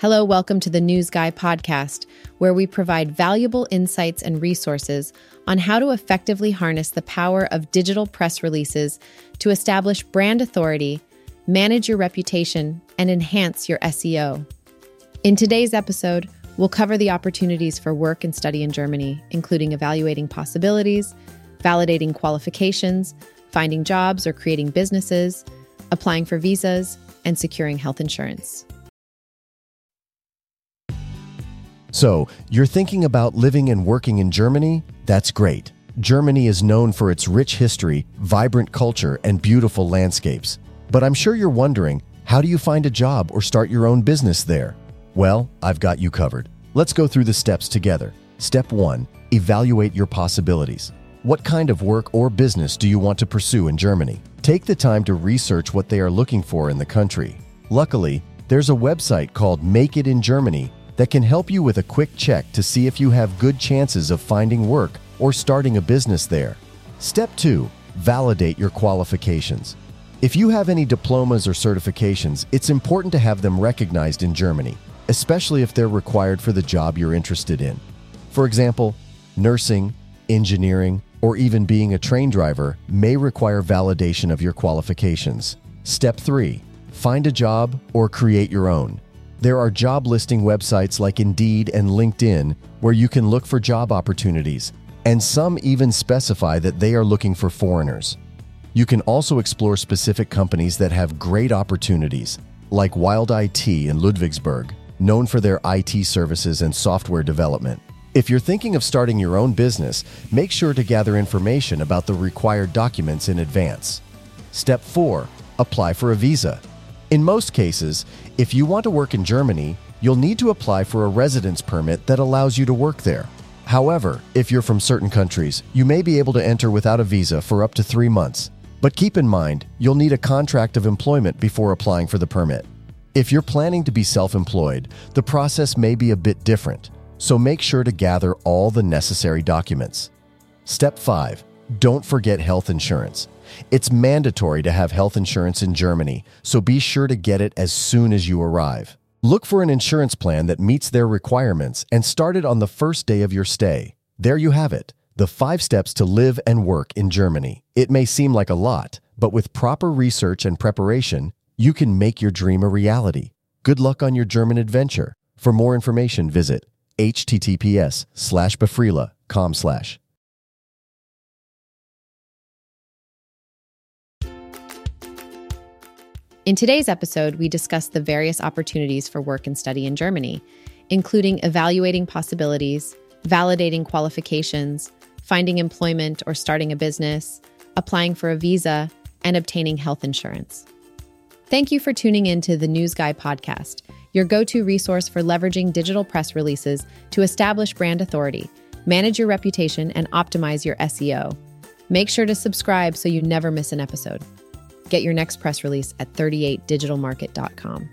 Hello, welcome to the News Guy podcast, where we provide valuable insights and resources on how to effectively harness the power of digital press releases to establish brand authority, manage your reputation, and enhance your SEO. In today's episode, we'll cover the opportunities for work and study in Germany, including evaluating possibilities, validating qualifications, finding jobs or creating businesses, applying for visas, and securing health insurance. So, you're thinking about living and working in Germany? That's great. Germany is known for its rich history, vibrant culture, and beautiful landscapes. But I'm sure you're wondering how do you find a job or start your own business there? Well, I've got you covered. Let's go through the steps together. Step 1 Evaluate your possibilities. What kind of work or business do you want to pursue in Germany? Take the time to research what they are looking for in the country. Luckily, there's a website called Make It in Germany that can help you with a quick check to see if you have good chances of finding work or starting a business there. Step 2 Validate your qualifications. If you have any diplomas or certifications, it's important to have them recognized in Germany, especially if they're required for the job you're interested in. For example, nursing, engineering, or even being a train driver may require validation of your qualifications. Step 3 Find a job or create your own. There are job listing websites like Indeed and LinkedIn where you can look for job opportunities, and some even specify that they are looking for foreigners. You can also explore specific companies that have great opportunities, like Wilde-IT in Ludwigsburg, known for their IT services and software development. If you're thinking of starting your own business, make sure to gather information about the required documents in advance. Step 4 Apply for a visa. In most cases, if you want to work in Germany, you'll need to apply for a residence permit that allows you to work there. However, if you're from certain countries, you may be able to enter without a visa for up to three months. But keep in mind, you'll need a contract of employment before applying for the permit. If you're planning to be self employed, the process may be a bit different, so make sure to gather all the necessary documents. Step 5 Don't forget health insurance. It's mandatory to have health insurance in Germany, so be sure to get it as soon as you arrive. Look for an insurance plan that meets their requirements and start it on the first day of your stay. There you have it the five steps to live and work in Germany. It may seem like a lot, but with proper research and preparation, you can make your dream a reality. Good luck on your German adventure. For more information, visit https slash slash. In today's episode, we discuss the various opportunities for work and study in Germany, including evaluating possibilities, validating qualifications, finding employment or starting a business, applying for a visa, and obtaining health insurance. Thank you for tuning in to the News Guy podcast, your go to resource for leveraging digital press releases to establish brand authority, manage your reputation, and optimize your SEO. Make sure to subscribe so you never miss an episode. Get your next press release at 38digitalmarket.com.